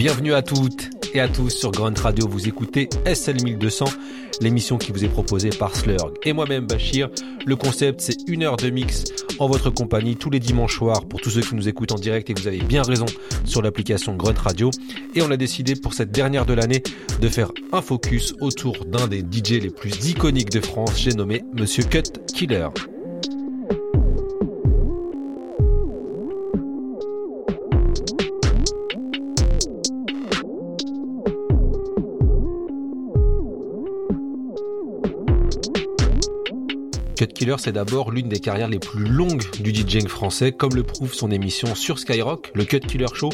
Bienvenue à toutes et à tous sur Grunt Radio. Vous écoutez SL 1200, l'émission qui vous est proposée par Slurg et moi-même Bachir. Le concept, c'est une heure de mix en votre compagnie tous les dimanches soirs pour tous ceux qui nous écoutent en direct et vous avez bien raison sur l'application Grunt Radio. Et on a décidé pour cette dernière de l'année de faire un focus autour d'un des DJ les plus iconiques de France. J'ai nommé Monsieur Cut Killer. Cut Killer, c'est d'abord l'une des carrières les plus longues du DJing français, comme le prouve son émission sur Skyrock, le Cut Killer Show,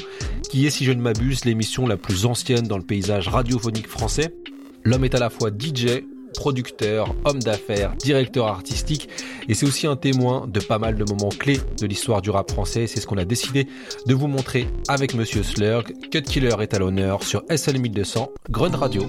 qui est, si je ne m'abuse, l'émission la plus ancienne dans le paysage radiophonique français. L'homme est à la fois DJ, producteur, homme d'affaires, directeur artistique, et c'est aussi un témoin de pas mal de moments clés de l'histoire du rap français. C'est ce qu'on a décidé de vous montrer avec Monsieur Slurg. Cut Killer est à l'honneur sur SL 1200, Grunt Radio.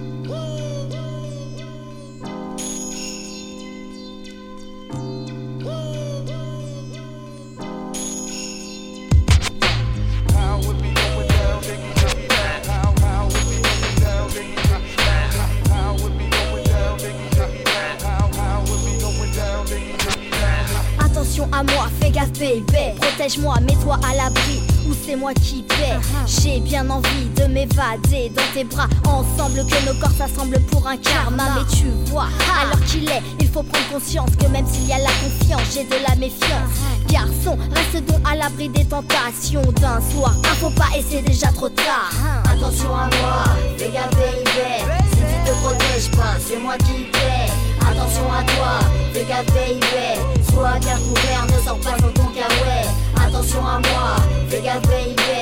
Bras Ensemble que nos corps s'assemblent pour un karma. Mais tu vois, alors qu'il est Il faut prendre conscience que même s'il y a la confiance J'ai de la méfiance. Garçon, reste donc à l'abri des tentations d'un soir. Ah faut pas et c'est déjà trop tard. Attention à moi, fais gaffe baby Si tu te protèges pas, c'est moi qui paie Attention à toi, fais gaffe baby Sois bien couvert, ne sors pas dans ton caouet Attention à moi, fais gaffe baby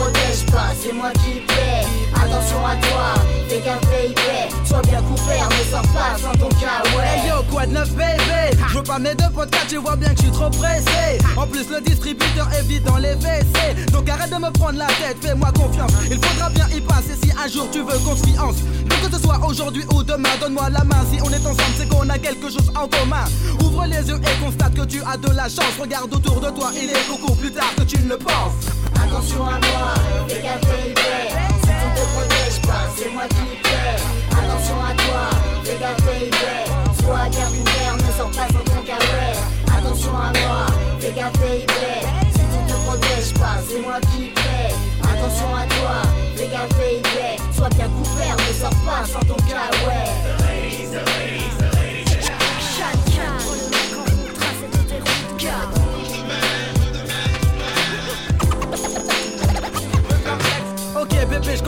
Protèges pas, c'est moi qui paie Attention à toi, fais gaffe baby. Sois bien couvert, ne sors pas sans ton caouet Hey yo, quoi de neuf bébé Je veux pas mes deux podcasts, tu vois bien que je suis trop pressé. En plus le distributeur est vide dans les WC. Donc arrête de me prendre la tête, fais-moi confiance. Il faudra bien y passer si un jour tu veux qu'on se fiance que ce soit aujourd'hui ou demain, donne-moi la main. Si on est ensemble, c'est qu'on a quelque chose en commun. Ouvre les yeux et constate que tu as de la chance. Regarde autour de toi, il est beaucoup plus tard que tu ne le penses. Attention à moi, fais gaffe baby te protèges pas, c'est moi qui paie Attention à toi, fais gaffe baby Sois bien couvert, ne sors pas sans ton caouet Attention à moi, fais gaffe baby Si tu te protèges pas, c'est moi qui paie Attention à toi, fais gaffe baby Sois bien couvert, ne sors pas sans ton caouet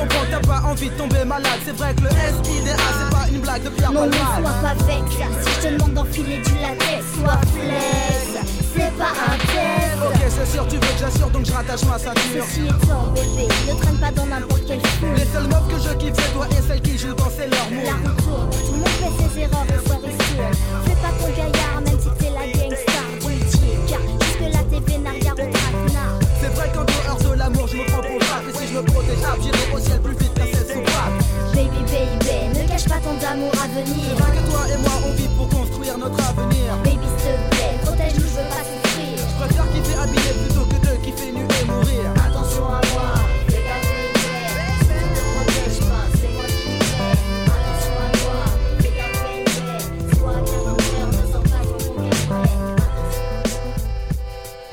comprends t'as pas envie de tomber malade C'est vrai que le SIDA c'est pas une blague de Pierre Non, ne sois pas vexe. Si je te demande d'enfiler du latex, sois flex. C'est pas un test. Ok c'est sûr, tu veux que j'assure donc je rattache ma ceinture Ceci étant, bébé, ne traîne pas dans n'importe quel foule. Les seules meufs que je kiffe c'est toi et celles qui jouent dans c'est leur La mood roue tourne, tout le monde fait ses erreurs cache pas ton amour à venir. Vrai que toi et moi on vit pour construire notre avenir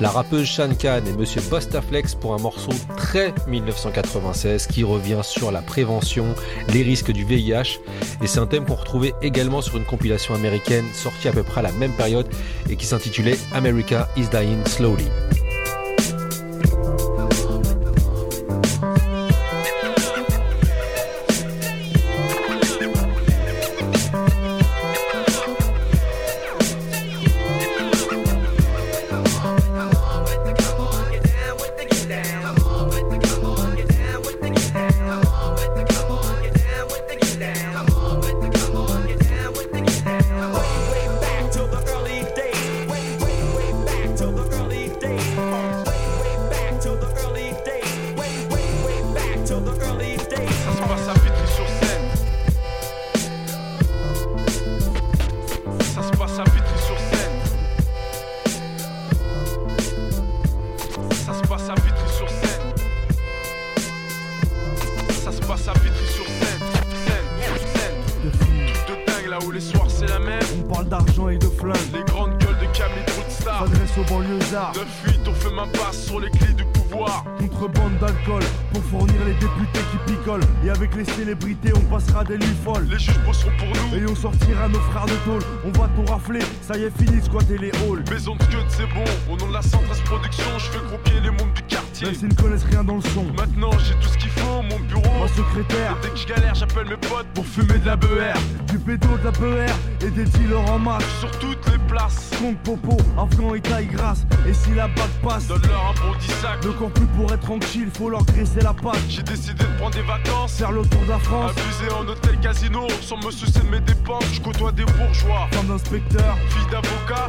La rappeuse Shan Khan et Monsieur Bostaflex pour un morceau très 1996 qui revient sur la prévention, les risques du VIH. Et c'est un thème qu'on retrouvait également sur une compilation américaine sortie à peu près à la même période et qui s'intitulait America is Dying Slowly. c'est la. On parle d'argent et de flingue. Les grandes gueules de Camille Roadstar. Adresse aux banlieusards. De fuite, on fait ma passe sur les clés du pouvoir. Contrebande d'alcool pour fournir les députés qui picolent. Et avec les célébrités, on passera des nuits folles. Les juges bosseront pour nous. Et on sortira nos frères de tôle. On va tout rafler, ça y est, fini de squatter les halls. Maison de scud, c'est bon. Au nom de la centrale production, je fais grouper les mondes du quartier. Même s'ils ne connaissent rien dans le son. Maintenant, j'ai tout ce qu'il faut, mon bureau. Ma secrétaire. Et dès que je galère, j'appelle mes potes pour fumer de la BR. Du bédo, de la BR et des dealers en masse. Sur toutes les places. Compte popo, afghan et taille grasse. Et si la bague passe, donne-leur un bon 10 sac. Le corps plus pour être tranquille, faut leur graisser la patte. J'ai décidé de prendre des vacances. Faire le tour de la France. Abuser en hôtel casino, sans me soucier de mes dépenses. Je côtoie des bourgeois. Femme d'inspecteur. Fille d'avocat.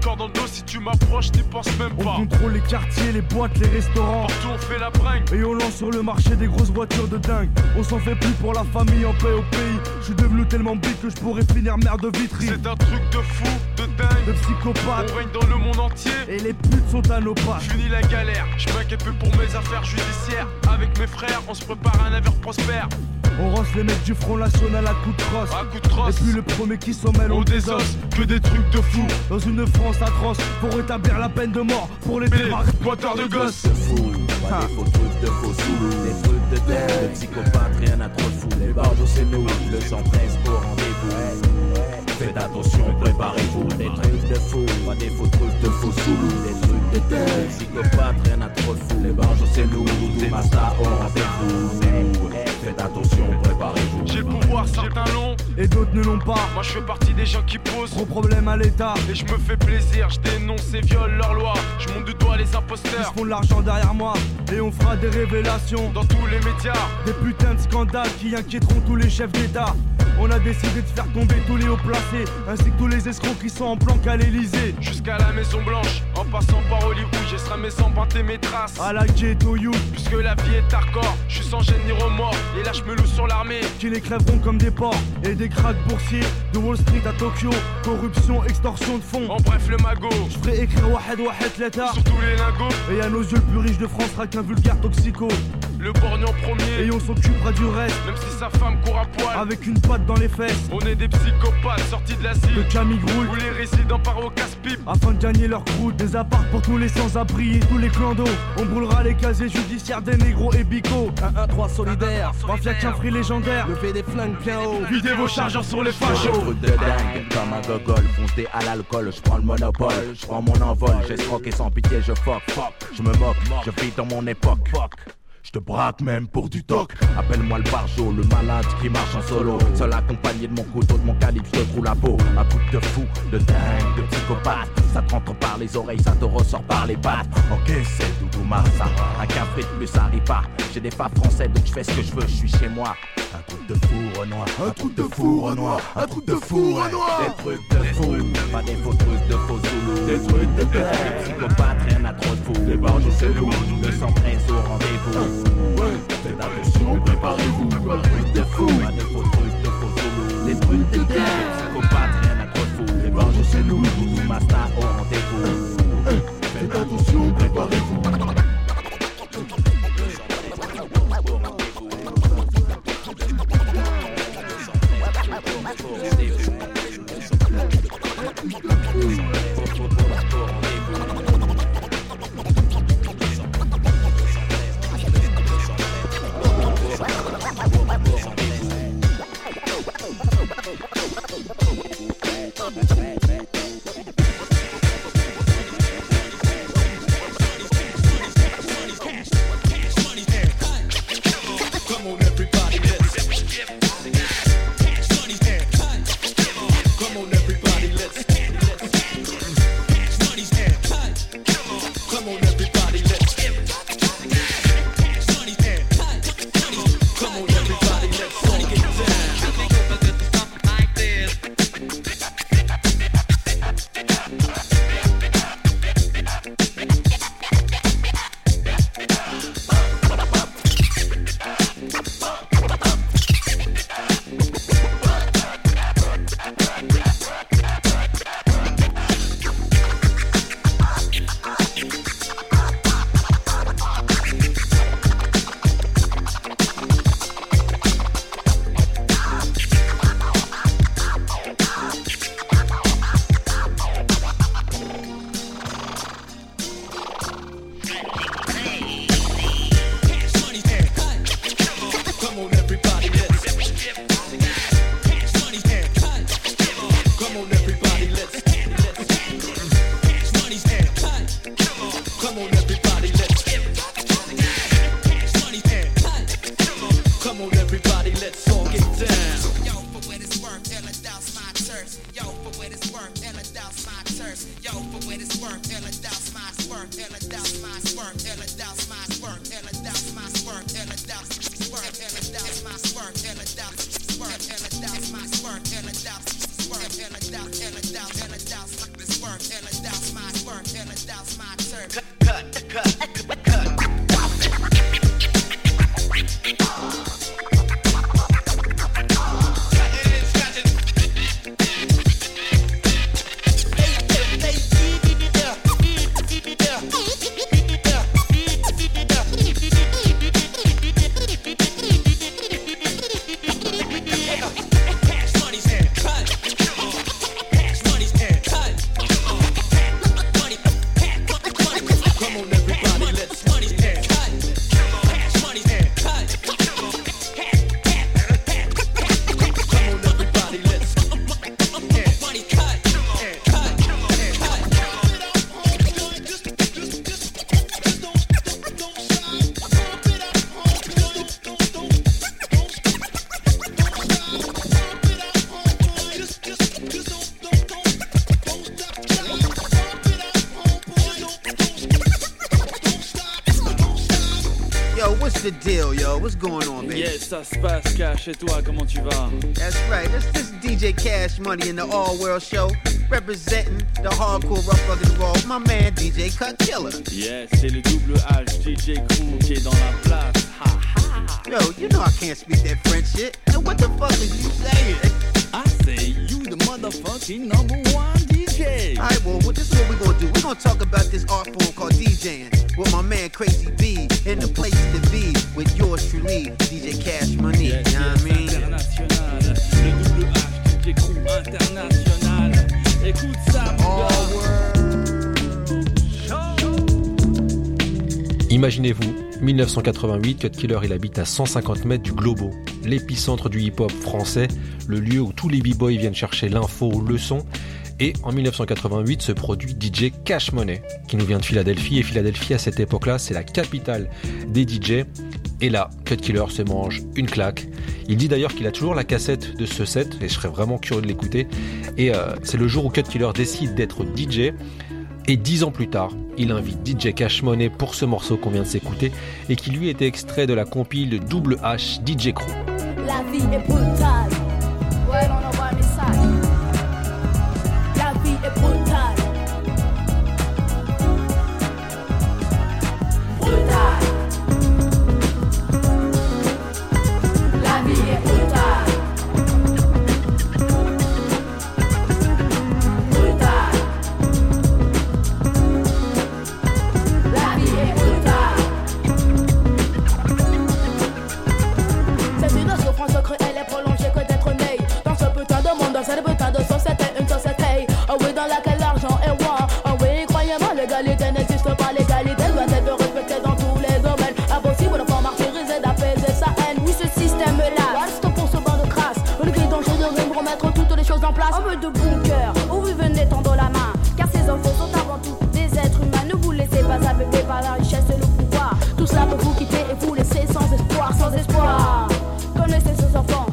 Corps dans le dos si tu m'approches, n'y pense même pas. On contrôle les quartiers, les boîtes, les restaurants. Partout on fait la bringue. Et on lance sur le marché des grosses voitures de dingue. On s'en fait plus pour la famille en paix au pays. Je suis devenu tellement big que je pourrais finir mère de vitrine. C'est un truc de fou, de dingue. De psychopathe. On règne dans le monde entier. Et les putes sont à nos pas. Fini la galère. Je m'inquiète peu pour mes affaires judiciaires. Avec mes frères, on se prépare à un avenir prospère. On rosse les mecs du Front National à coups de crosse. À coups de crosse. Et puis le premier qui s'en mêle, on désosse. Que des trucs de fou. Dans une France atroce, pour rétablir la peine de mort. Pour les boiteurs de gosses. De fou, des faux trucs de faux sous. Des trucs de terre, de psychopathes, rien à trop de fou. Les barges c'est nous, le 113 au rendez-vous. Faites attention, préparez-vous. Des trucs de fou, pas des faux trucs de faux sous. Des trucs de terre, de psychopathes, rien à trop de fou. Les barges c'est nous, tout Masta au rendez-vous. Faites attention, préparez-vous. J'ai le pouvoir, certains l'ont. Et d'autres ne l'ont pas. Moi je fais partie des gens qui posent gros problème à l'État. Et je me fais plaisir, je dénonce et viole leurs lois. Je monte du doigt les imposteurs. Ils font de l'argent derrière moi. Et on fera des révélations dans tous les médias. Des putains de scandales qui inquiéteront tous les chefs d'État. On a décidé de faire tomber tous les hauts placés, ainsi que tous les escrocs qui sont en planque à l'Elysée. Jusqu'à la Maison Blanche, en passant par Hollywood, j'ai sera sans et mes traces. À la ghetto you, puisque la vie est hardcore, je suis sans gêne ni remords. Et là, je me loue sur l'armée. Qui les crèveront comme des porcs et des cracks boursiers de Wall Street à Tokyo. Corruption, extorsion de fonds. En bref, le magot. Je ferai écrire Wahed Wahed l'État. Sur tous les lingots. Et à nos yeux, le plus riche de France sera qu'un vulgaire toxico. Le borgnon premier. Et on s'occupera du reste. Même si sa femme court à poil. Avec une patte dans les fesses. On est des psychopathes sortis de la cime. Le Camille Grouille. Ou les résidents par au casse-pipe. Afin de gagner leur croûte. Des apparts pour tous les sans-abri et tous les clans d'eau. On brûlera les casiers judiciaires des négros et bico. 1-1-3 solidaire. Mafia qu'un free légendaire. Levez des flingues bien haut. Videz vos chargeurs sur les fachos. truc de dingue, comme un gogol. Foncé à l'alcool, je prends le monopole. Je prends mon envol. J'ai et sans pitié, je fuck. Je me moque, je vis dans mon époque. Je te braque même pour du toc. Appelle-moi le barjo, le malade qui marche en solo. Seul accompagné de mon couteau, de mon calibre, je te la peau. Un truc de fou, de dingue, de psychopathe. Ça te rentre par les oreilles, ça te ressort par les pattes. Ok, c'est Doudou Massa. Un café plus, ça arrive pas. J'ai des femmes français, donc je fais ce que je veux, je suis chez moi. Un truc de fou, Renoir. Un truc de fou, Renoir. Un truc de fou, Renoir. Des trucs de fou, pas des faux trucs de faux zoulous. Des trucs de dingue, psychopathe, rien à trop de fou. Les barges, c'est nous. Le 113 au rendez-vous. Faites attention, préparez-vous. Des trucs de fou, pas des faux trucs de faux zoulous. Des trucs de dingue, psychopathe, rien à trop fou. Les barges, c'est nous. Tout Masta au rendez-vous. Ça se passe, Cash Et toi, comment tu vas That's right. This, this is DJ Cash Money in the All World Show. Representing the hardcore rough rugged roll. My man DJ Cut Killer. Yes, c'est le double H DJ Crew qui est dans la place. Ha ha. Yo, you know I can't speak that French shit. And what the fuck is you saying? I say you the motherfucking number one DJ. Alright, well, this is what we're gonna do. We're gonna talk about this art form called DJing with my man Crazy B in the place to be with yours truly, DJ Cash Money. Yes, you know yes, what I mean? international. Le double H DJ Crew international. Écoute ça, mon. Imaginez-vous, 1988, Cut Killer il habite à 150 mètres du Globo, l'épicentre du hip-hop français, le lieu où tous les b-boys viennent chercher l'info, le son. Et en 1988 se produit DJ Cash Money, qui nous vient de Philadelphie. Et Philadelphie à cette époque-là, c'est la capitale des DJ. Et là, Cut Killer se mange une claque. Il dit d'ailleurs qu'il a toujours la cassette de ce set, et je serais vraiment curieux de l'écouter. Et euh, c'est le jour où Cut Killer décide d'être DJ. Et dix ans plus tard, il invite DJ Cash Money pour ce morceau qu'on vient de s'écouter et qui lui était extrait de la compile de Double H DJ Crew. La vie est brutale. Ouais, on envoie en place. De bon cœur, où vous venez tendre la main. Car ces enfants sont avant tout des êtres humains. Ne vous laissez pas aveugler par la richesse et le pouvoir. Tout cela peut vous quitter et vous laisser sans espoir, sans espoir. Connaissez ces enfants,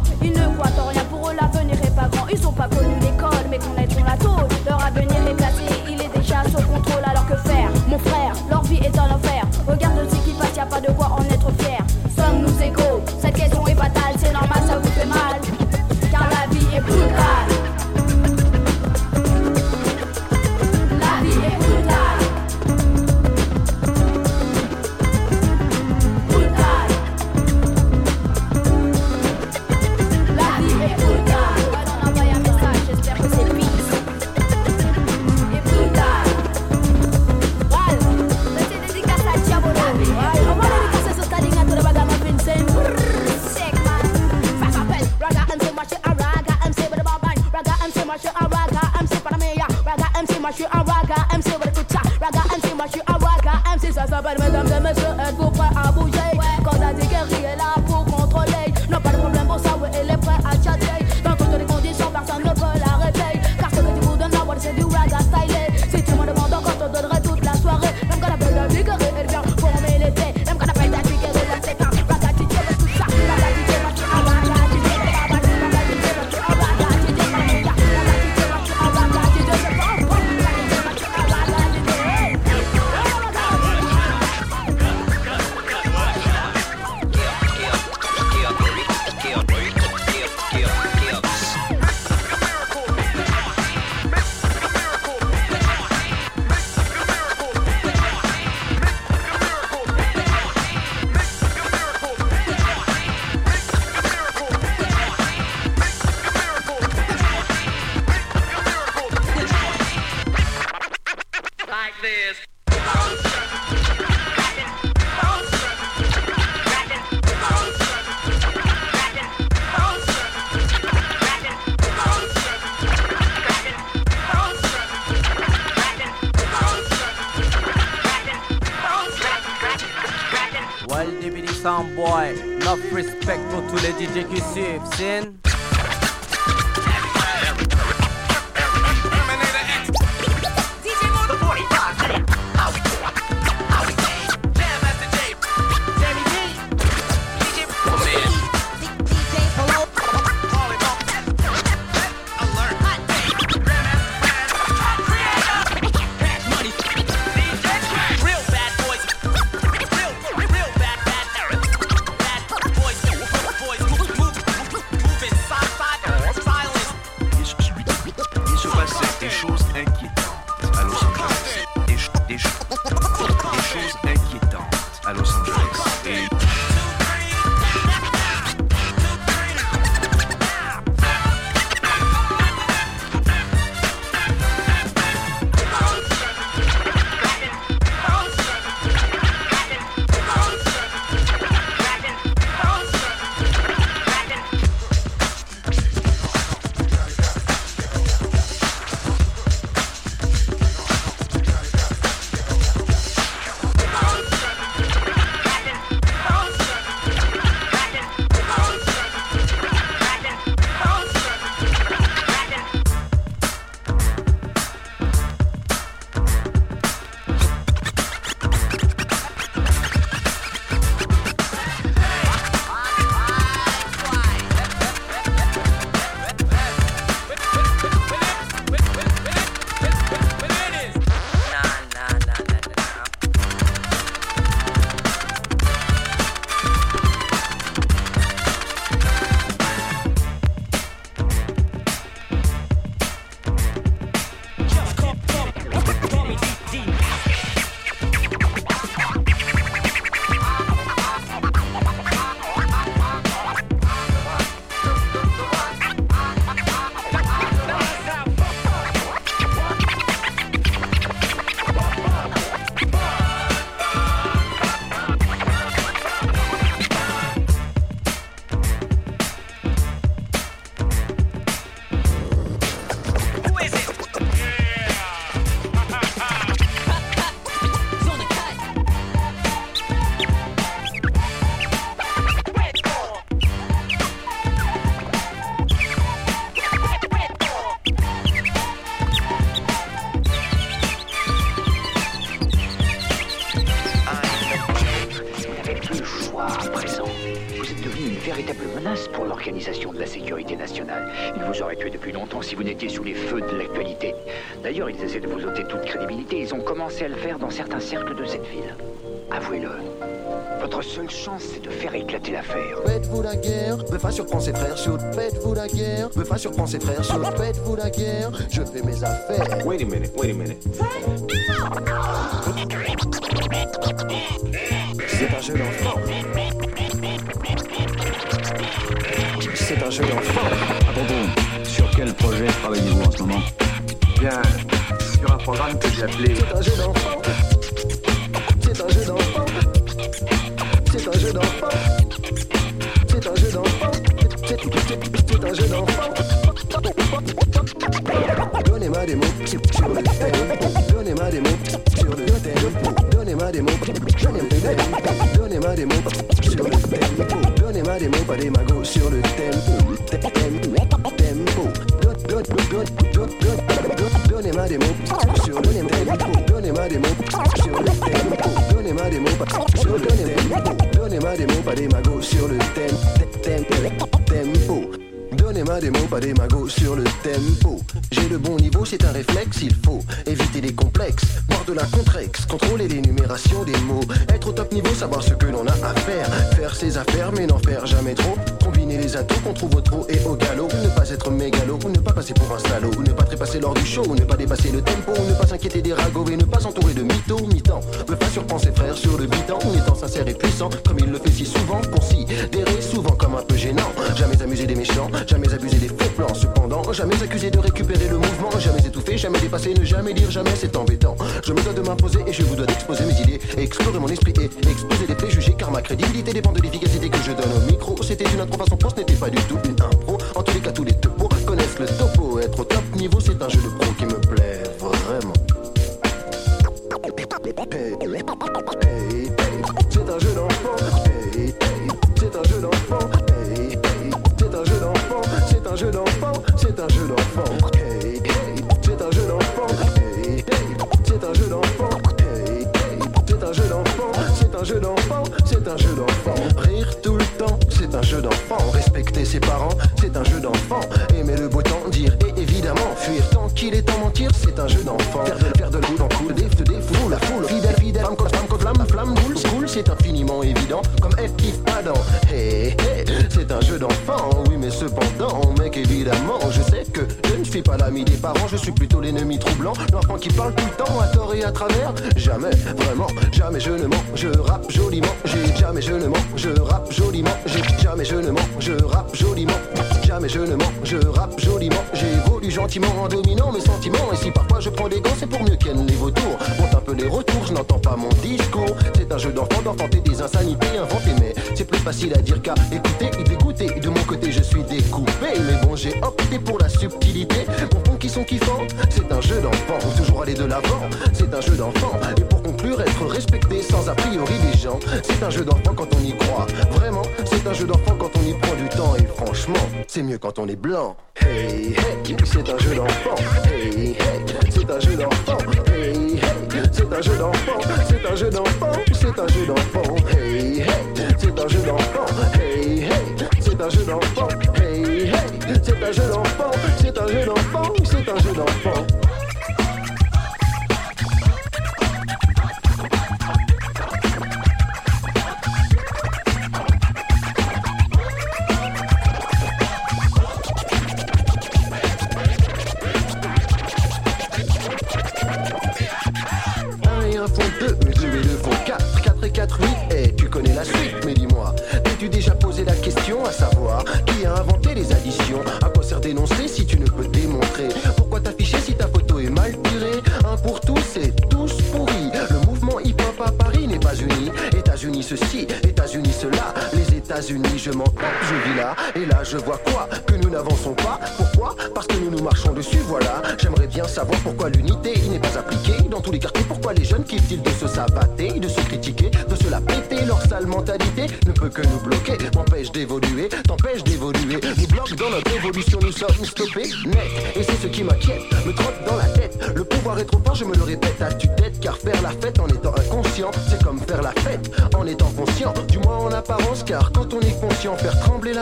in. Suivent. Sin. à le faire dans certains cercles de cette ville. Avouez-le. Votre seule chance, c'est de faire éclater l'affaire. Faites-vous la guerre, pas surprendre ses frères sur. Faites-vous la guerre, pas surprendre ses frères sur. Faites-vous la guerre, je fais mes affaires. Wait a minute, wait a minute. C'est un jeu d'enfant. C'est un jeu d'enfant. Attendez, sur quel projet travaillez-vous en ce moment? Bien, sur un programme que j'ai appelé. C'est un jeu d'enfant. C'est un jeu d'enfant. C'est un jeu d'enfant. C'est un jeu d'enfant. C'est un jeu d'enfant. Donnez-moi des mots sur le. Donnez-moi des mots sur le. Donnez-moi des mots. Donnez-moi des mots sur le tempo. Donnez-moi des mots, pas des magots sur le. Tempo. Pas des magots sur le tempo. J'ai le bon niveau, c'est un réflexe, il faut éviter les complexes, boire de la contrex, contrôler l'énumération des mots. Être au top niveau, savoir ce que l'on a à faire. Faire ses affaires, du show, ne pas dépasser le tempo. Ne pas s'inquiéter des ragots et ne pas s'entourer de mythos, mi-temps. Ne pas surprendre ses frères sur le bitan, en étant sincère et puissant, comme il le fait si souvent. Considéré souvent comme un peu gênant. Jamais amuser des méchants, jamais abuser des faux plans. Cependant, jamais accusé de récupérer le mouvement. Jamais étouffé, jamais dépassé, ne jamais dire jamais, c'est embêtant. Je me dois de m'imposer et je vous dois d'exposer mes idées. Explorer mon esprit et exposer des préjugés, car ma crédibilité dépend de l'efficacité que je donne au micro. C'était une intro façon pro, ce n'était pas du tout une impro. En tous les cas, tous les topos connaissent le topo. Être au top niveau, c'est un jeu de pro qui me plaît vraiment. C'est un jeu d'enfant. C'est un jeu d'enfant. C'est un jeu d'enfant. C'est un jeu d'enfant. C'est un jeu d'enfant. C'est un jeu d'enfant. C'est un jeu d'enfant. C'est un jeu d'enfant. C'est un jeu d'enfant. C'est un jeu d'enfant. Rire tout le Respecter ses parents, c'est un jeu d'enfant. Aimer le beau temps, dire et évidemment fuir tant qu'il est en mentir, c'est un jeu d'enfant. Faire de, faire de cool, des des fous, la foule, fidèle, fidèle, femme, femme, cause, flamme, flamme, boule, cool, c'est infiniment évident. Comme F kiff Adam. Hey, hey, c'est un jeu d'enfant, oui, mais cependant, mec, évidemment, je sais que je ne suis pas l'ami des parents, je suis plutôt l'ennemi troublant. L'enfant qui parle tout le temps à tort et à travers. Jamais, vraiment, jamais je ne mens, je rappe joliment. J'ai jamais je ne mens, je rappe joliment. J'ai jamais je ne mens, je rappe joliment. Jamais je ne mens, je rappe joliment. J'évolue gentiment en dominant mes sentiments. Et si parfois je prends des gants, c'est pour mieux qu'elle les vautours. Monte un peu les retours, je n'entends pas mon discours. C'est un jeu d'enfant d'enfanter des insanités inventées, mais c'est plus facile à dire qu'à écouter et d'écouter. De mon côté, je suis découpé, mais bon, j'ai opté pour la subtilité. Fond qui sont kiffants, c'est un jeu d'enfant. Toujours aller de l'avant, c'est un jeu d'enfant. Pour conclure, être respecté sans a priori des gens. C'est un jeu d'enfant quand on y croit. Vraiment, c'est un jeu d'enfant quand on y prend du temps. Et franchement, c'est mieux quand on est blanc. Hey, hey, c'est un jeu d'enfant. Hey, hey, c'est un jeu d'enfant. Hey, hey, c'est un jeu d'enfant. C'est un jeu d'enfant. C'est un jeu d'enfant. Hey, hey, c'est un jeu d'enfant.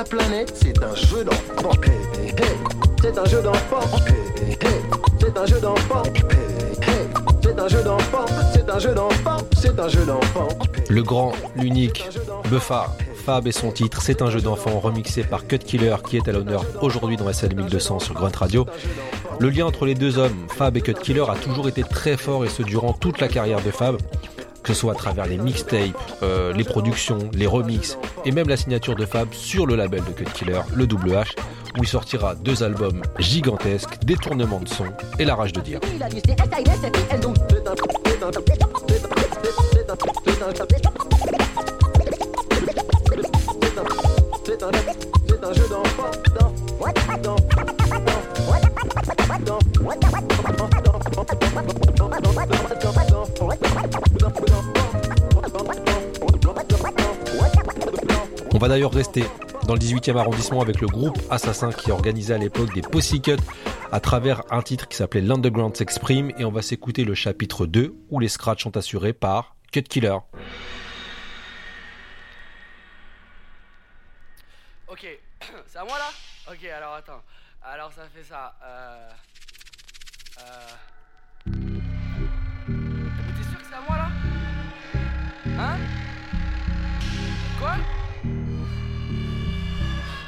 Planète, c'est un jeu d'enfant. Hey, hey, c'est un jeu d'enfant. Hey, hey, c'est un jeu d'enfant. Hey, hey, c'est un jeu d'enfant. C'est un jeu d'enfant. C'est un jeu d'enfant. Le grand, l'unique, Buffa, Fab et son titre, c'est un jeu d'enfant remixé par Cut Killer qui est à l'honneur aujourd'hui dans SL 1200 sur Grunt Radio. Le lien entre les deux hommes, Fab et Cut Killer, a toujours été très fort et ce durant toute la carrière de Fab, que ce soit à travers les mixtapes, euh, les productions, les remixes et même la signature de Fab sur le label de Cut Killer, le Double H, où il sortira deux albums gigantesques, détournements de son et la rage de dire. On va d'ailleurs rester dans le 18e arrondissement avec le groupe Assassin qui organisait à l'époque des Pussycut à travers un titre qui s'appelait L'Underground s'exprime et on va s'écouter le chapitre 2 où les scratchs sont assurés par Cut Killer. Ok, c'est à moi là? Ok, alors attends. Alors ça fait ça. Euh... Euh... T'es sûr que c'est à moi là? Hein? Quoi?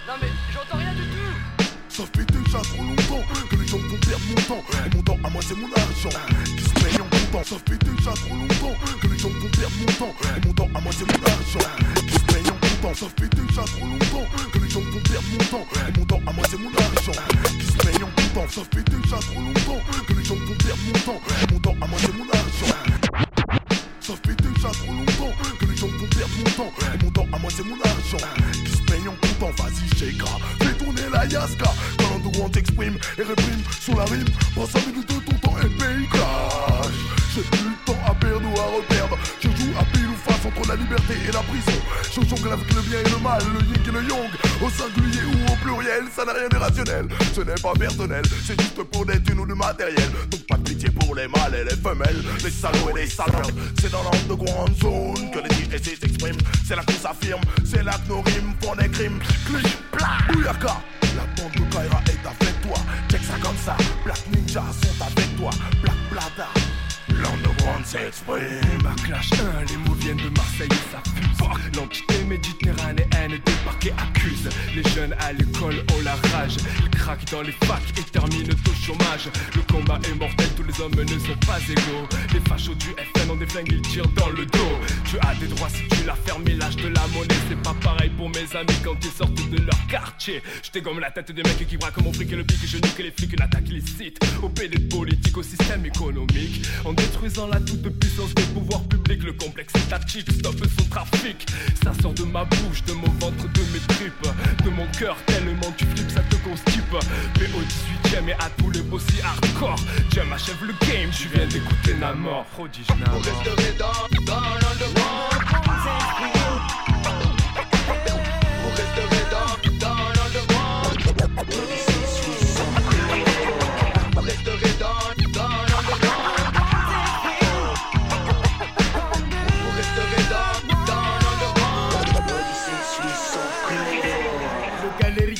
Non mais j'entends rien du tout! Ça fait déjà trop longtemps que les gens vont perdre mon temps. Et mon temps à moi c'est mon argent Qui se paye en comptant. Ça fait déjà trop longtemps que les gens vont perdre mon temps. Et mon temps à moi c'est mon argent Qui se paye en comptant Ça fait déjà trop longtemps que les gens vont perdre mon temps. Et mon temps à moi c'est mon argent Qui se paye en comptant. Ça fait déjà trop longtemps que les gens vont perdre mon temps. Et mon temps à moi c'est mon argent. Ça fait déjà trop longtemps que les gens vont perdre mon temps. Et mon temps à moi c'est mon argent Qui se peigne en comptant, vas-y j'ai Fais tourner la yaska. Quand l'endroit t'exprime et réprime sur la rime Prends 5 minutes de ton temps et paye cash. J'ai plus le temps à perdre ou à reperdre entre la liberté et la prison Je jongle avec le bien et le mal, le yin et le yang Au singulier ou au pluriel, ça n'a rien d'irrationnel Ce n'est pas personnel, c'est juste pour des thunes ou du matériel Donc pas de pitié pour les mâles et les femelles Les salauds et les salades C'est dans l'underground zone que les DJC s'expriment C'est là qu'on s'affirme, c'est là que nos rimes font des crime, clic, plat, bouyaka. La bande de Kaira est avec toi. Check ça comme ça. Black Ninja sont avec toi. Black Blada. Ma clash 1, les mots viennent de Marseille et ça fuse. L'entité méditerranéenne débarquée accuse. Les jeunes à l'école ont la rage. Ils craquent dans les facs et terminent au chômage. Le combat est mortel, tous les hommes ne sont pas égaux. Les fachos du FN ont des flingues, ils tirent dans le dos. Tu as des droits si tu la fermes, mais l'âge de la monnaie, c'est pas pareil pour mes amis quand ils sortent de leur quartier. Je comme la tête des mecs qui braquent mon fric et le pic, je nique les flics, une attaque illicite. Au PD politique, au système économique. En détruisant la toute puissance des pouvoirs publics, le complexe statique stoppe son trafic. Ça sort de ma bouche, de mon ventre, de mes tripes, de mon cœur, tellement tu flippes, ça te constipe. Mais au 18ème et à tous les aussi hardcore, j'aime achève le game, je viens d'écouter Namor. Dis Namor. Vous resterez dans, dans l'underground.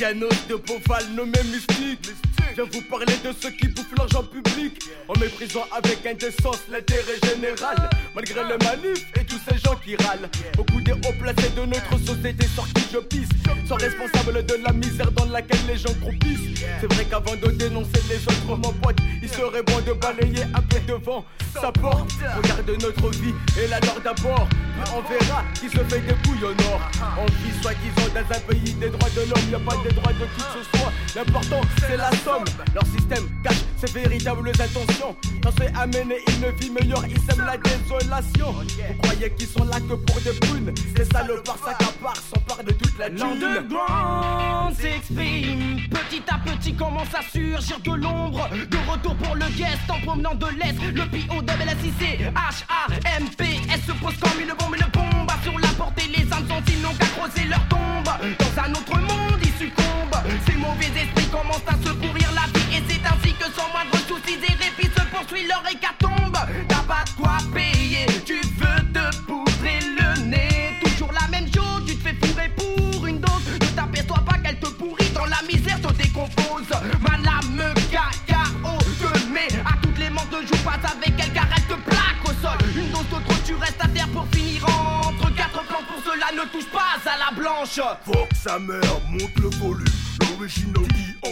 Le galérianos de Beauval nommé mystique. Je vous parler de ceux qui bouffent l'argent public. En méprisant avec indécence l'intérêt général. Malgré les manifs et tous ces gens qui râlent. Beaucoup des hauts placés de notre société sortent qui je pisse Sont responsables de la misère dans laquelle les gens croupissent. C'est vrai qu'avant de dénoncer les autres pote Il serait bon de balayer un peu devant sa porte. Regarde notre vie et la leur d'abord. On verra qui se fait des couilles au nord. On vit soi-disant dans un pays des droits de l'homme Y'a pas des droits de qui que ce soit. L'important c'est la somme leur système cache ses véritables intentions. Quand c'est amener une vie meilleure, ils sèment la désolation. Vous croyez qu'ils sont là que pour des brunes? C'est ça le par sac à part, s'empare de toute la. L'underground s'exprime. Petit à petit commence à surgir de l'ombre. De retour pour le guest en promenant de l'Est. Le PO LSIC H-A-M-P-S se pose comme une bombe, une bombe. Sur la porte et les âmes sont ils n'ont qu'à creuser leur tombe. Dans un autre monde ils succombent Ces mauvais esprits commencent à se pourrir Et c'est ainsi que sans moindre souci des répits se poursuit leur hécatombe. T'as pas de quoi payer, tu veux te poudrer le nez. Toujours la même chose, tu te fais fourrer pour une dose. Ne t'aperçois pas qu'elle te pourrit dans la misère, te décompose. Madame cacao te met à toutes les manques de joue Passe avec elle car elle te plaque au sol. Une dose de trop, tu restes à terre pour finir entre quatre plans. Pour cela ne touche pas à la blanche. Fuck sa mère, monte le volume. L'original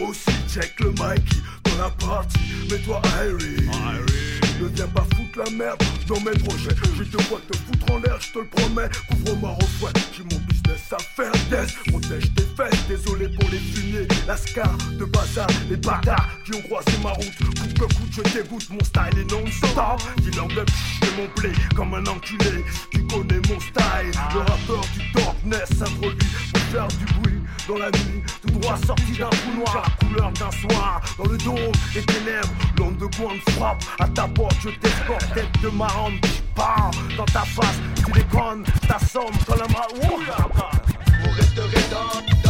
aussi, check le Mikey dans la partie. Mets-toi Harry. Ne viens pas foutre la merde dans mes projets. Je te vois te foutre en l'air, je te le promets. Couvre-moi refouet, j'ai mon business à faire. Yes, protège tes fesses, désolé pour les fumiers. La scar de bazar, les bâtards qui ont croisé ma route. Coupe que coûte, je dégoûte, mon style est non-stop. Dis-leur de pff, mon blé comme un enculé. Tu connais mon style, le rappeur du darkness s'introduit pour faire du bruit dans la nuit. Tout droit sorti d'un trou noir, la couleur d'un soir. Dans le dôme, les ténèbres, l'onde de coin frappe à ta porte. Je t'escorte, tête de marrante qui part dans ta face. Tu déconnes, ta somme dans la main. Vous resterez dans,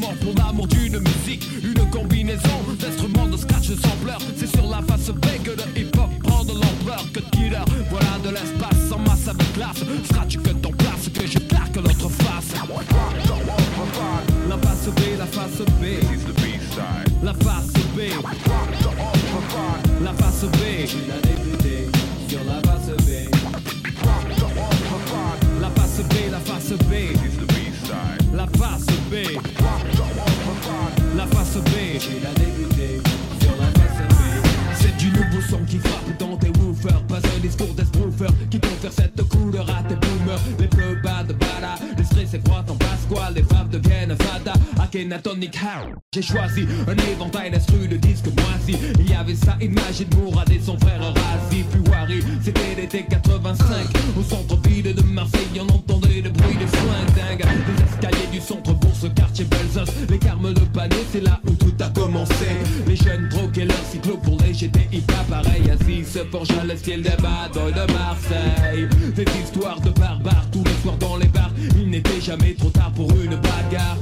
pour l'amour d'une musique. Une combinaison d'instruments J'ai choisi un éventail d'instru, le disque moisi. Il y avait ça, imagine Mourad et son frère Razi. Puis Wari, c'était l'été 85. Au centre-ville de Marseille, on entendait le bruit des flingues dingues. Les escaliers du centre pour ce quartier Belzos. Les carmes de panier, c'est là où tout a commencé. Les jeunes troquaient leur cyclo pour les GTI, pareil. Assis se forge à l'esquiel des bateaux de Marseille. Des histoires de barbares tous les soirs dans les bars. Il n'était jamais trop tard pour une bagarre.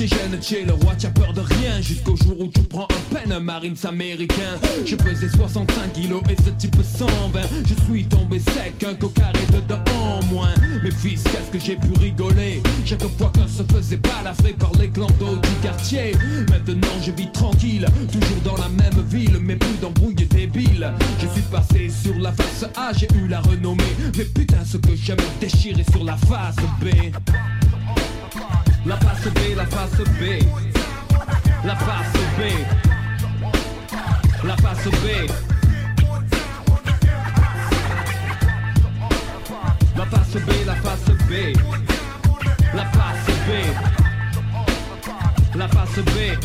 T'es jeune, t'es le roi, t'as peur de rien. Jusqu'au jour où tu prends un pen, un marines américain Je pesais 65 kilos et ce type 120 Je suis tombé sec, un cocaré dedans en moins. Mais fils, qu'est-ce que j'ai pu rigoler? Chaque fois qu'on se faisait balafrer par les clandos du quartier. Maintenant je vis tranquille, toujours dans la même ville Mais plus d'embrouilles débiles. Je suis passé sur la face A, j'ai eu la renommée. Mais putain ce que j'aime déchirer sur la face B la face B, la face B. La face B. La face B. La face B, la face B. La face B. La face B.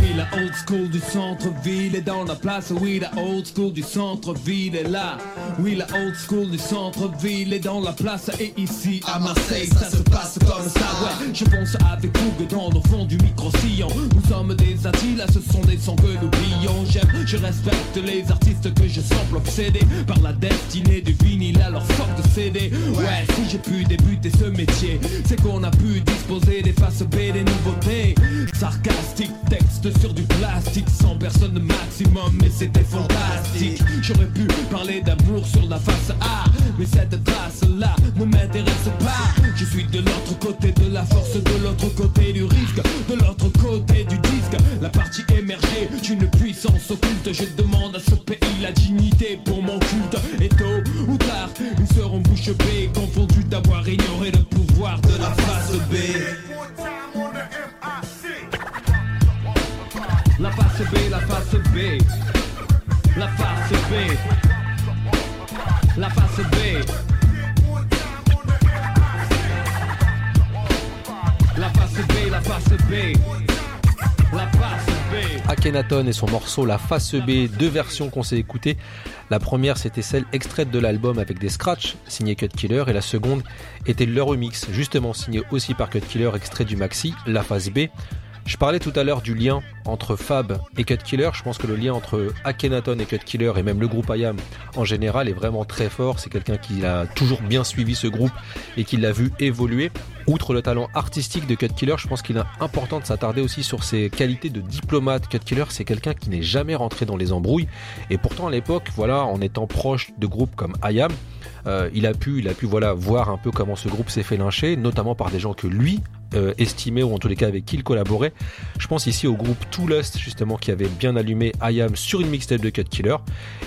Oui, la old school du centre-ville est dans la place. Oui, la old school du centre-ville est là. Oui, la old school du centre-ville est dans la place. Et ici, à Marseille, ça se passe comme ça. Ouais, je pense avec fougue dans le fond du micro-sillon. Nous sommes des Attila, ce sont des sons que nous brillons. J'aime, je respecte les artistes que je semble obsédé par la destinée du vinyle. Alors fuck de CD. Ouais, si j'ai pu débuter ce métier, c'est qu'on a pu disposer des faces B, des nouveautés. Sarcastique, texte sur du plastique, 100 personnes maximum, mais c'était fantastique. J'aurais pu parler d'amour sur la face A, mais cette trace-là ne m'intéresse pas. Je suis de l'autre côté de la force, de l'autre côté du risque, de l'autre côté du disque. La partie émergée d'une puissance occulte. Je demande à ce pays la dignité pour mon culte. Et tôt ou tard, ils seront bouche bée, confondus d'avoir ignoré le pouvoir de la face B. La face B, la face B. La face B. La face B. La face B, la face B. La. Akhenaton et son morceau La Face B, deux versions qu'on s'est écoutées. La première c'était celle extraite de l'album avec des scratchs signé Cut Killer et la seconde était le remix justement signé aussi par Cut Killer extrait du maxi La Face B. Je parlais tout à l'heure du lien entre Fab et Cut Killer. Je pense que le lien entre Akhenaton et Cut Killer et même le groupe IAM en général est vraiment très fort. C'est quelqu'un qui a toujours bien suivi ce groupe et qui l'a vu évoluer. Outre le talent artistique de Cut Killer, je pense qu'il est important de s'attarder aussi sur ses qualités de diplomate. Cut Killer, c'est quelqu'un qui n'est jamais rentré dans les embrouilles. Et pourtant, à l'époque, voilà, en étant proche de groupes comme IAM, euh, il a pu, il a pu, voilà, voir un peu comment ce groupe s'est fait lyncher, notamment par des gens que lui euh, estimait ou en tous les cas avec qui il collaborait. Je pense ici au groupe Too Lust justement qui avait bien allumé IAM sur une mixtape de Cut Killer.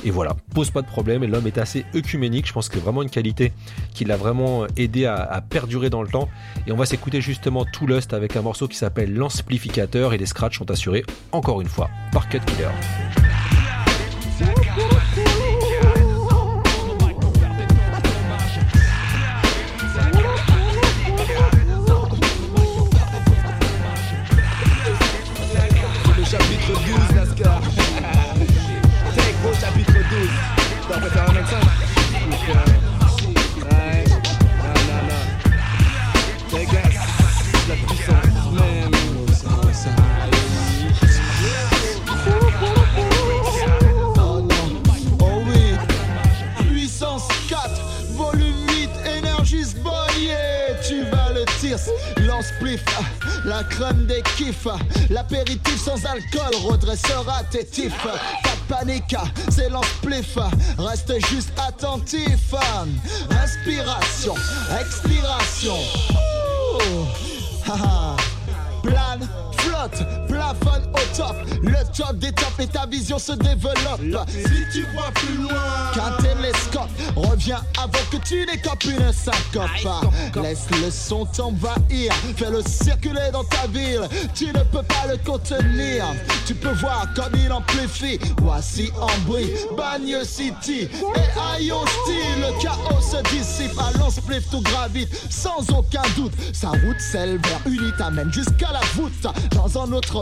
Et voilà, pose pas de problème. L'homme est assez œcuménique. Je pense que vraiment une qualité qui l'a vraiment aidé à, perdurer dans le temps. Et on va s'écouter justement Too Lust avec un morceau qui s'appelle L'amplificateur et les scratchs sont assurés encore une fois par Cut Killer. La crème des kiffs, l'apéritif sans alcool redressera tes tifs. Pas de panique, c'est l'enspliff, reste juste attentif. Inspiration, expiration. Plane, flotte, plafonne au top. Le top des tops et ta vision se développe. Si tu vois plus loin qu'un télescope, reviens avant que tu n'écopes une syncope. Laisse le son t'envahir, fais-le circuler dans ta ville. Tu ne peux pas le contenir. Tu peux voir comme il amplifie. Voici en bruit, Bagne City et style. Le chaos se dissipe, à spliff tout gravite sans aucun doute. Sa route s'élève vers une t'amène jusqu'à la voûte. Dans un autre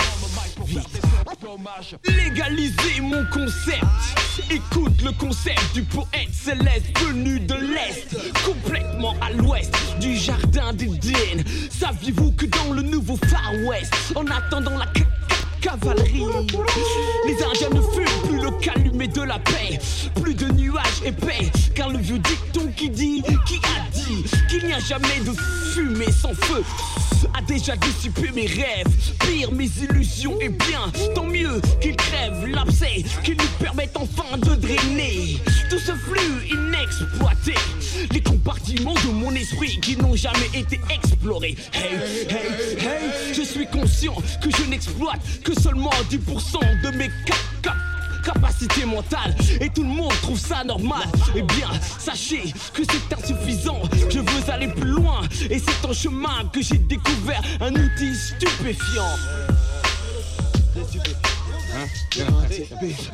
Vite. Légaliser mon concept. Écoute le concept du poète céleste venu de l'Est, complètement à l'ouest du jardin d'Éden. Saviez-vous que dans le nouveau Far West, en attendant la ca- ca- cavalerie, les Indiens ne fument plus le calumet de la paix, plus de nuages épais, car le vieux dicton qui dit, qui a dit qu'il n'y a jamais de fumée sans feu a déjà dissipé mes rêves, pire mes illusions et bien, tant mieux qu'il crève l'abcès qui nous permette enfin de drainer tout ce flux inexploité, les compartiments de mon esprit qui n'ont jamais été explorés. Hey, hey, hey, je suis conscient que je n'exploite que seulement 10% de mes cap capacité mentale et tout le monde trouve ça normal. Eh bien, sachez que c'est insuffisant. Je veux aller plus loin et c'est en chemin que j'ai découvert un outil stupéfiant.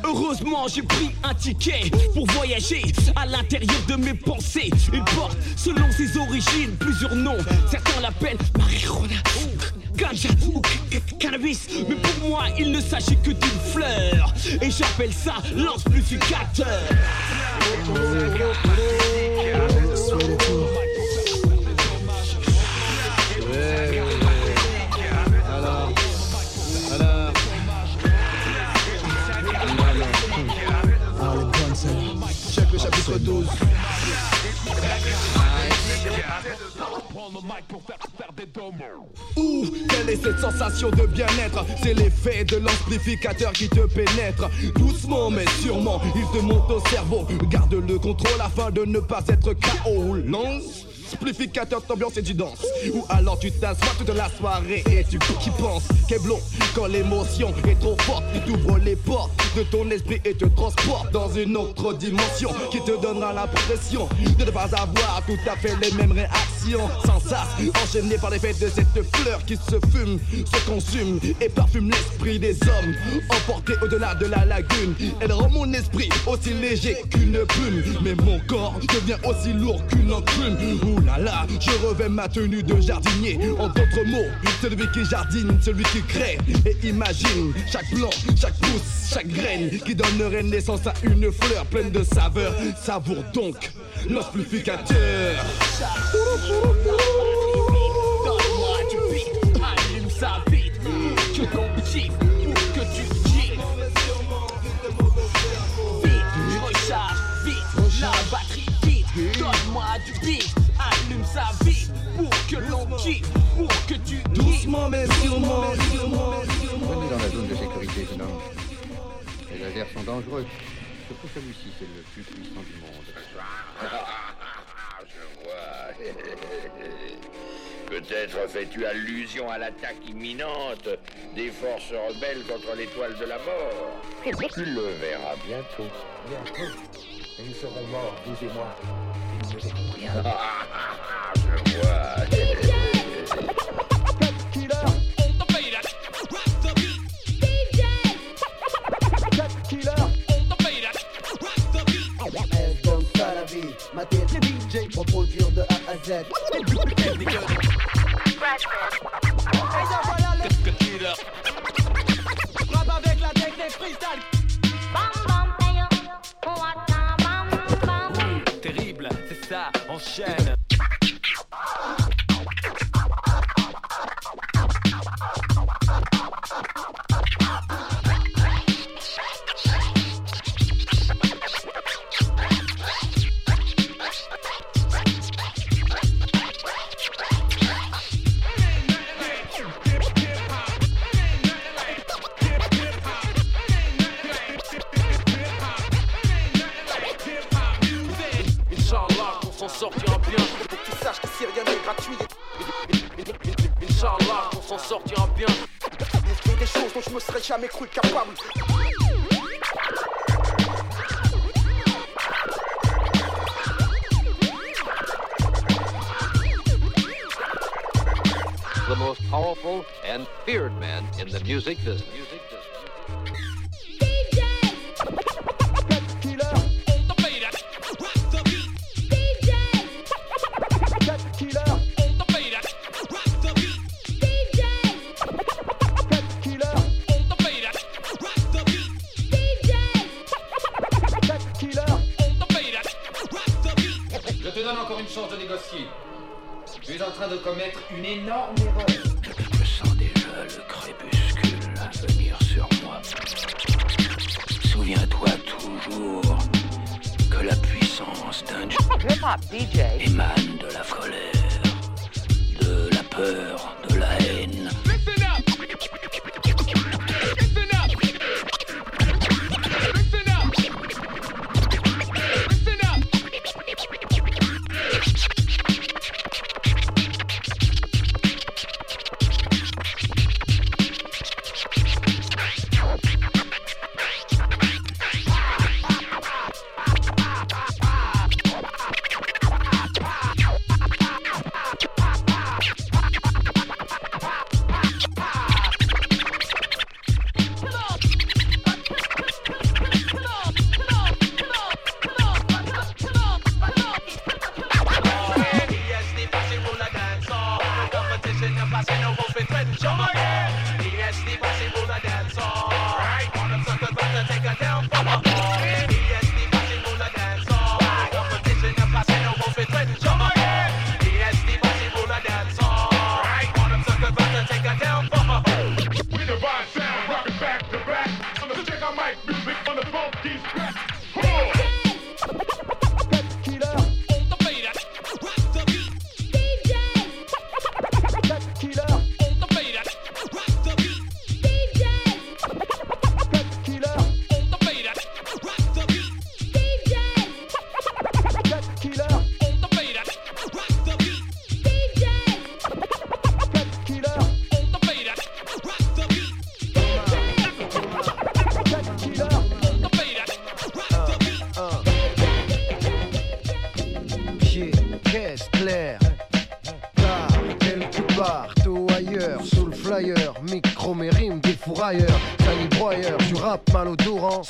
Heureusement, j'ai pris un ticket pour voyager à l'intérieur de mes pensées. Il porte, selon ses origines, plusieurs noms. Certains l'appellent marijuana, ganja ou cannabis. Mais pour moi, il ne s'agit que d'une fleur. Et j'appelle ça l'amplificateur. Chaque chapitre 12 Ouh, quelle est cette sensation de bien-être? C'est l'effet de l'amplificateur qui te pénètre. Doucement mais sûrement, il te monte au cerveau. Garde le contrôle afin de ne pas être KO. Amplificateur d'ambiance et tu danses Ou alors tu t'assois toute la soirée et tu qui penses Keblo Quand l'émotion est trop forte. Tu ouvres les portes de ton esprit et te transporte dans une autre dimension Qui te donnera l'impression de ne pas avoir tout à fait les mêmes réactions. Sans sas, enchaîné par l'effet de cette fleur qui se fume, se consume et parfume l'esprit des hommes. Emporté au-delà de la lagune Elle rend mon esprit aussi léger qu'une plume. Mais mon corps devient aussi lourd qu'une enclume Ouh là là, je revais ma tenue de jardinier. En d'autres mots, celui qui jardine, celui qui crée. Et imagine chaque plant, chaque pousse, chaque graine Qui donnerait naissance à une fleur pleine de saveur Savoure donc l'amplificateur Donne-moi des forces rebelles contre l'étoile de la mort. Tu le verras bientôt. Bientôt. Et nous serons morts, vous et moi. Nous ne rien. Inch'Allah, qu'on s'en sortira bien. Des choses dont je me serais jamais cru capable. the most powerful and feared man in the music business. Une énorme. again. Yes, the possible that.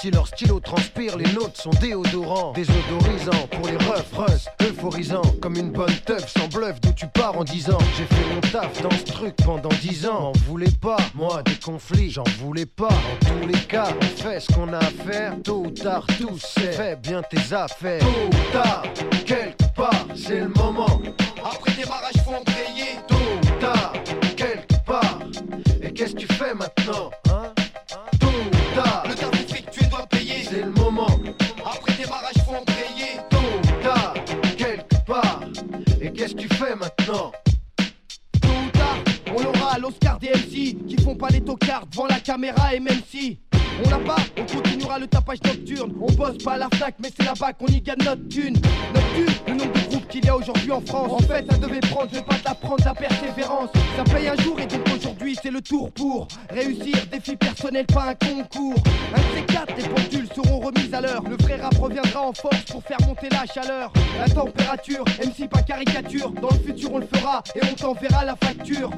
Si leur stylo transpire, les nôtres sont déodorants, désodorisants pour les refs, rus, euphorisants, comme une bonne teuf sans bluff d'où tu pars en disant J'ai fait mon taf dans ce truc pendant dix ans, m'en voulais pas, moi des conflits, j'en voulais pas. En tous les cas, on fait ce qu'on a à faire, tôt ou tard, tout c'est fais bien tes affaires. Tôt ou tard, quelque part, c'est le moment. Après démarrage, faut en payer. Tôt ou tard, quelque part. Et qu'est-ce que tu fais maintenant? Devant la caméra et même si on l'a pas, on continuera le tapage nocturne. On bosse pas à la flaque, mais c'est là-bas qu'on y gagne notre thune. Le nombre de groupes qu'il y a aujourd'hui en France. En fait, ça devait prendre, je vais pas te la persévérance. Ça paye un jour et donc aujourd'hui c'est le tour pour réussir. Défi personnel, pas un concours. Un de ces quatre, les pendules seront remises à l'heure. Le vrai rap reviendra en force pour faire monter la chaleur. La température, MC pas caricature. Dans le futur, on le fera et on t'enverra la facture.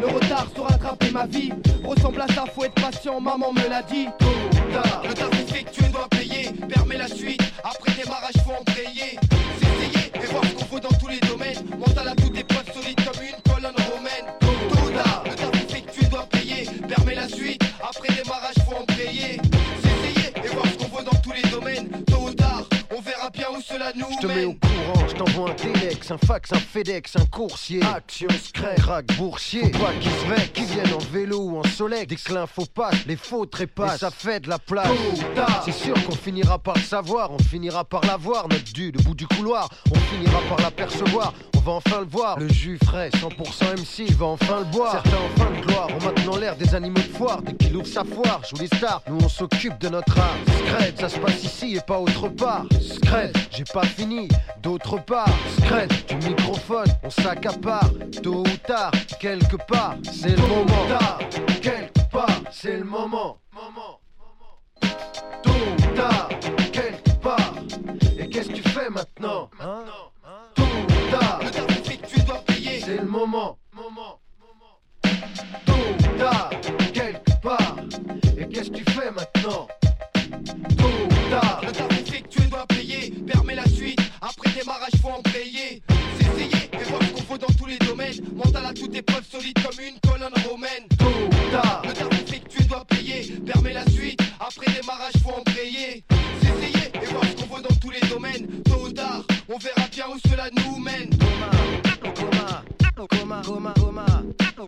Le retard se rattraper ma vie. Ressemble à ça, faut être patient, maman me l'a dit. Le taf effectué doit payer, permet la suite. Après démarrage, faut en payer. S'essayer et voir ce qu'on faut dans tous les domaines. Mental à toute épreuve solide comme une colonne romaine. Tôt ou tard, le taf effectué doit payer, permet la suite. Après démarrage, faut en payer. S'essayer et voir ce qu'on veut dans tous les domaines. On verra bien où cela nous Je te mets au mène. courant, je t'envoie un Telex, un fax, un FedEx, un coursier. Action secret, crack boursier. Faut pas qu'ils se vexent, qu'ils viennent en vélo ou en soleil. Dès que l'info passe, les faux trépassent. Et ça fait de la place. C'est sûr qu'on finira par le savoir, on finira par la voir. Notre dû, le bout du couloir, on finira par l'apercevoir. On va enfin le voir. Le jus frais, 100% MC, il va enfin le boire. Certains en fin de gloire ont maintenant l'air des animaux de foire. Dès qu'il ouvre sa foire, joue les stars. Nous on s'occupe de notre art. Scred, ça se passe ici et pas autre part. Scred, j'ai pas fini. D'autre part, Scred, du microphone, on s'accapare. Tôt ou tard, quelque part, c'est le moment. Tard, quelque part, c'est le moment. Tôt ou tard, quelque part. Et qu'est-ce que tu fais maintenant hein? Tôt ou tard, tu dois payer. C'est le moment. Tôt ou tard, quelque part. Et qu'est-ce que tu fais maintenant? Solide comme une colonne romaine. Tôt tard, Le effectué doit payer, permet la suite. Après démarrage, faut en payer. S'essayer et voir ce qu'on faut dans tous les domaines. Tôt ou tard, on verra bien où cela nous mène. coma, coma, coma, coma,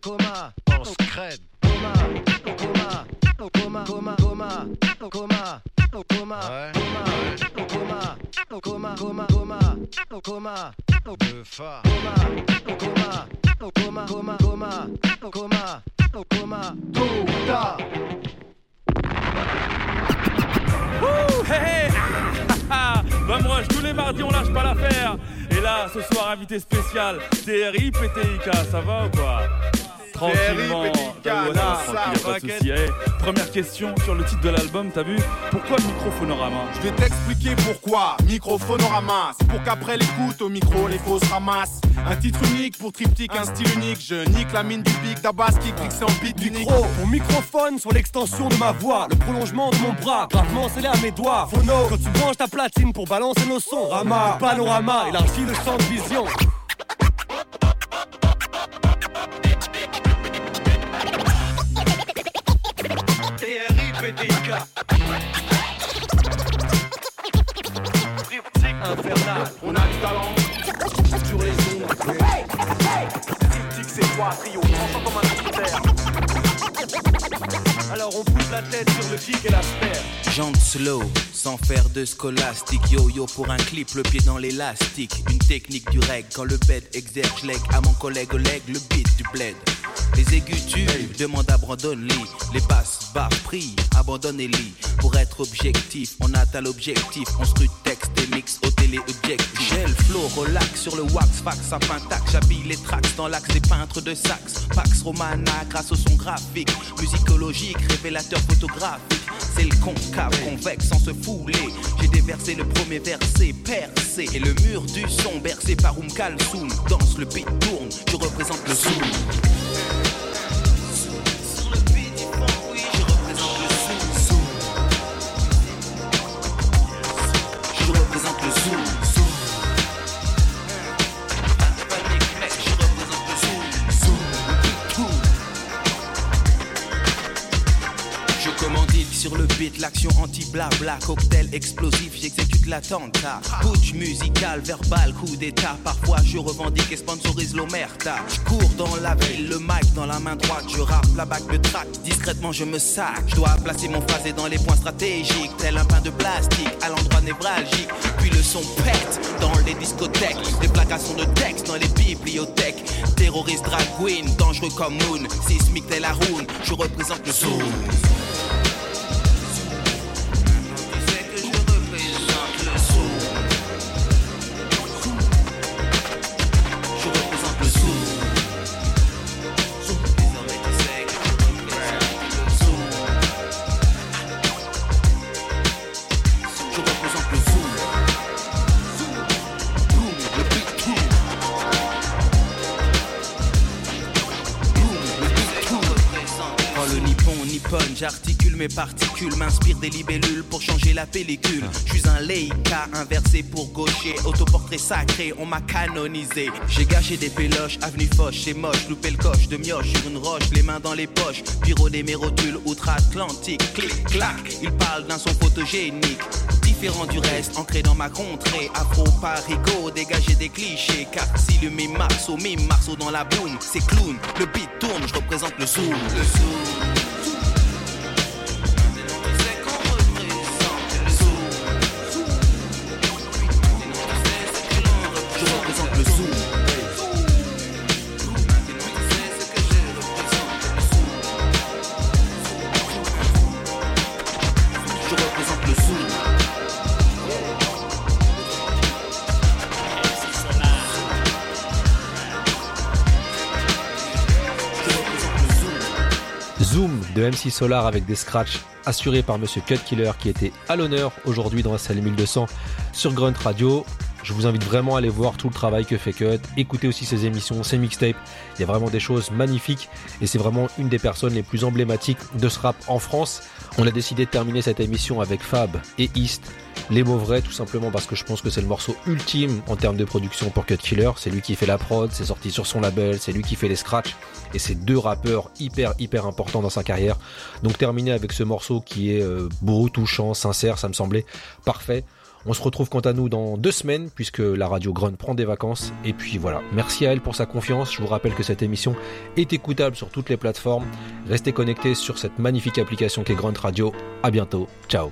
coma, en scred. Coma, coma, coma, coma, coma, coma, coma, coma, coma, coma, coma, coma. Coma, coma, coma, coma, coma, coma, coma. Ouh, hé. Ah, Rush, tous les mardis on lâche pas l'affaire. Et là, ce soir, invité spécial, TRI PTIK, ça va ou quoi? Tranquillement, ouais, tranquille, y a pas de souci. Eh, Première question sur le titre de l'album, t'as vu Pourquoi le microphonorama Je vais t'expliquer pourquoi. Microphonorama, c'est pour qu'après l'écoute au micro les fausses ramassent. Un titre unique pour triptyque, un style unique. Je nique la mine du pic d'Abbas qui clique en beat unique. Micro, mon microphone sur l'extension de ma voix, le prolongement de mon bras, gravement scellé à mes doigts. Phono, quand tu branches ta platine pour balancer nos sons, Rama, le panorama, élargit le champ de vision. TRI, PTIK. Infernal, On a du talent sur les ondes. Triptyque, c'est quoi Trio, tranchant comme un. Alors on pousse la tête sur le kick et la sphère. Jante slow, sans faire de scolastique. Yo-yo pour un clip, le pied dans l'élastique. Une technique du reg, quand le bed exerce leg à mon collègue Oleg, le beat du bled. Les aigus tubes, demande abandonne-les. Les basses, barres, prix, abandonnez-les. Pour être objectif, on atteint l'objectif. On scrute et mix au téléobjectif. Gel, flow, relax sur le wax, fax, à tac. J'habille les tracks dans l'axe des peintres de sax. Pax Romana, grâce au son graphique. Musicologique, révélateur photographique. C'est le concave, convexe sans se fouler. J'ai déversé le premier verset, percé. Et le mur du son, bercé par Oum Kalsoum. Danse, le beat tourne, je représente le zoom. L'action anti-blabla Cocktail explosif, j'exécute l'attentat Putsch musical, verbal, coup d'état. Parfois je revendique et sponsorise l'omerta. Je cours dans la ville, le mic dans la main droite. Je rappe la bague de track, discrètement je me sac. Je dois placer mon phasé dans les points stratégiques. Tel un pain de plastique à l'endroit névralgique. Puis le son pète dans les discothèques. Des placations de texte dans les bibliothèques. Terroriste drag queen, dangereux comme Moon. Sismique tel Haroun, je représente le zoom mes particules, m'inspire des libellules pour changer la pellicule. Je suis un Leica inversé pour gaucher, autoportrait sacré, on m'a canonisé. J'ai gâché des péloches, avenue Foch, c'est moche, loupé le coche de mioche sur une roche, les mains dans les poches, pyro des mes rotules outre-Atlantique, clic clac, il parle d'un son photogénique. différent du reste, ancré dans ma contrée. Afro, parigo, dégager des clichés. Car si le mime marceau, mime marceau dans la boum, c'est clown. Le beat tourne, je représente le zoom. Le zoom. De MC Solar avec des scratchs assurés par Monsieur Cut Killer qui était à l'honneur aujourd'hui dans la salle 1200 sur Grunt Radio. Je vous invite vraiment à aller voir tout le travail que fait Cut, écouter aussi ses émissions, ses mixtapes. Il y a vraiment des choses magnifiques et c'est vraiment une des personnes les plus emblématiques de ce rap en France. On a décidé de terminer cette émission avec Fab et East. Les mots vrais, tout simplement parce que je pense que c'est le morceau ultime en termes de production pour Cut Killer. C'est lui qui fait la prod, c'est sorti sur son label, c'est lui qui fait les scratchs. Et c'est deux rappeurs hyper, hyper importants dans sa carrière. Donc terminer avec ce morceau qui est euh, beau, touchant, sincère, ça me semblait parfait. On se retrouve quant à nous dans deux semaines puisque la radio Grunt prend des vacances. Et puis voilà, merci à elle pour sa confiance. Je vous rappelle que cette émission est écoutable sur toutes les plateformes. Restez connectés sur cette magnifique application qu'est Grunt Radio. À bientôt. Ciao.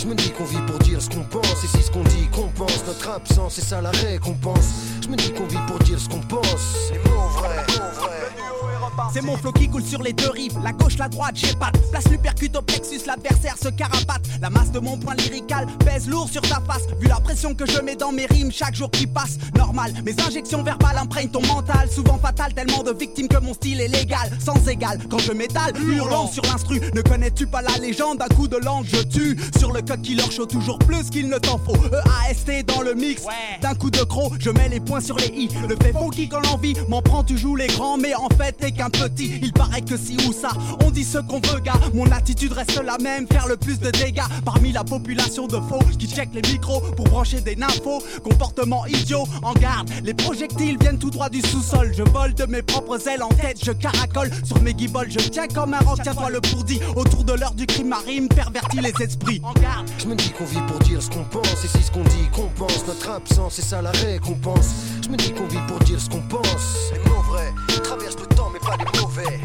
Je me dis qu'on vit pour dire ce qu'on pense, et si ce qu'on dit qu'on pense, notre absence c'est ça la récompense. Je me dis qu'on vit pour dire ce qu'on pense. Les mots vrais, mots vrais. C'est mon flow qui coule sur les deux rives, la gauche, la droite, j'ai patte. Place l'upercute au plexus, l'adversaire se carapate. La masse de mon point lyrical pèse lourd sur ta face. Vu la pression que je mets dans mes rimes chaque jour qui passe, normal. Mes injections verbales imprègnent ton mental, souvent fatal, tellement de victimes que mon style est légal, sans égal. Quand je m'étale, hurlant sur l'instru, ne connais-tu pas la légende? D'un coup de langue je tue Sur le code qui leur chaud toujours plus qu'il ne t'en faut. EAST dans le mix, d'un coup de croc, je mets les points sur les i. Le fait funky quand l'envie m'en prend, tu joues les grands, mais en fait t'es qu'un petit. Il paraît que si ou ça, on dit ce qu'on veut, gars. Mon attitude reste la même, faire le plus de dégâts parmi la population de faux qui check les micros pour brancher des nymphos. Comportement idiot, en garde. Les projectiles viennent tout droit du sous-sol. Je vole de mes propres ailes en tête, je caracole sur mes guibolles. Je tiens comme un roc, tiens-toi le pourdi. Autour de l'heure du crime marine, pervertit les esprits. En garde. Je me dis qu'on vit pour dire ce qu'on pense, et si ce qu'on dit qu'on pense, notre absence c'est ça la récompense. Je me dis qu'on vit pour dire ce qu'on pense. Les mots vrais pas mauvais.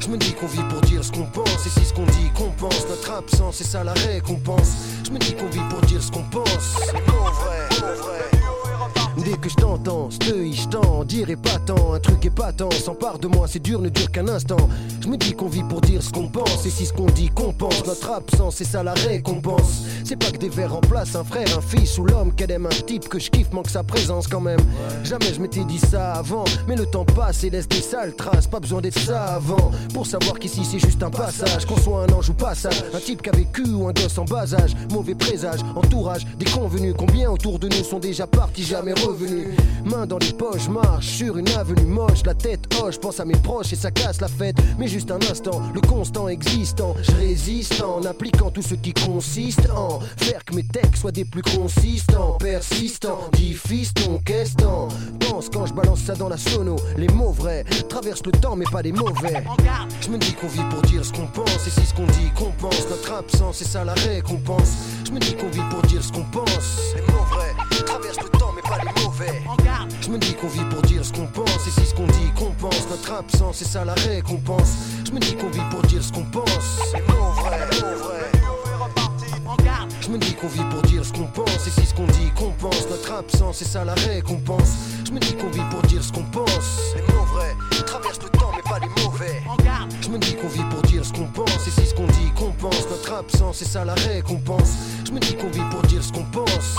Je me dis qu'on vit pour dire ce qu'on pense, et si ce qu'on dit qu'on pense, notre absence c'est ça la récompense. Je me dis qu'on vit pour dire ce qu'on pense. Mots vrais, mots vrais. Que je t'entends, steuille, je t'en dirai pas tant. Un truc épatant s'empare de moi, c'est dur, ne dure qu'un instant. Je me dis qu'on vit pour dire ce qu'on pense, et si ce qu'on dit qu'on pense, notre absence, c'est ça la récompense. C'est pas que des vers remplacent un frère, un fils ou l'homme qu'elle aime, un type que je kiffe, manque sa présence quand même. Jamais je m'étais dit ça avant, mais le temps passe et laisse des sales traces. Pas besoin d'être savant pour savoir qu'ici c'est juste un passage. Qu'on soit un ange ou passage, un type qui a vécu ou un gosse en bas âge. Mauvais présage, entourage, des convenus. Combien autour de nous sont déjà partis, jamais revenus. Main dans les poches, marche sur une avenue moche. La tête hoche, pense à mes proches et ça casse la fête. Mais juste un instant, le constant existant. Je résiste en appliquant tout ce qui consiste en faire que mes textes soient des plus consistants, persistants. Qu'est-ce t'en Pense quand je balance ça dans la sono? Les mots vrais traversent le temps, mais pas les mauvais. Je me dis qu'on vit pour dire ce qu'on pense, et si ce qu'on dit qu'on pense, notre absence, c'est ça la récompense. Je me dis qu'on vit pour dire ce qu'on pense. Les mots vrais mauvais. Je me dis qu'on vit pour dire ce qu'on pense, et si ce qu'on dit qu'on pense, notre absence, c'est ça la récompense. Je me dis qu'on vit pour dire ce qu'on pense. Les mots vrais, mots vrais. Je me dis qu'on vit pour dire ce qu'on pense, et si ce qu'on dit qu'on pense, notre absence, c'est ça la récompense. Je me dis qu'on vit pour dire ce qu'on pense. Les mots vrais traversent le temps, mais pas les mauvais. Je me dis qu'on vit pour dire ce qu'on pense, et si ce qu'on dit qu'on pense, notre absence, c'est ça la récompense. Je me dis qu'on vit pour dire ce qu'on pense.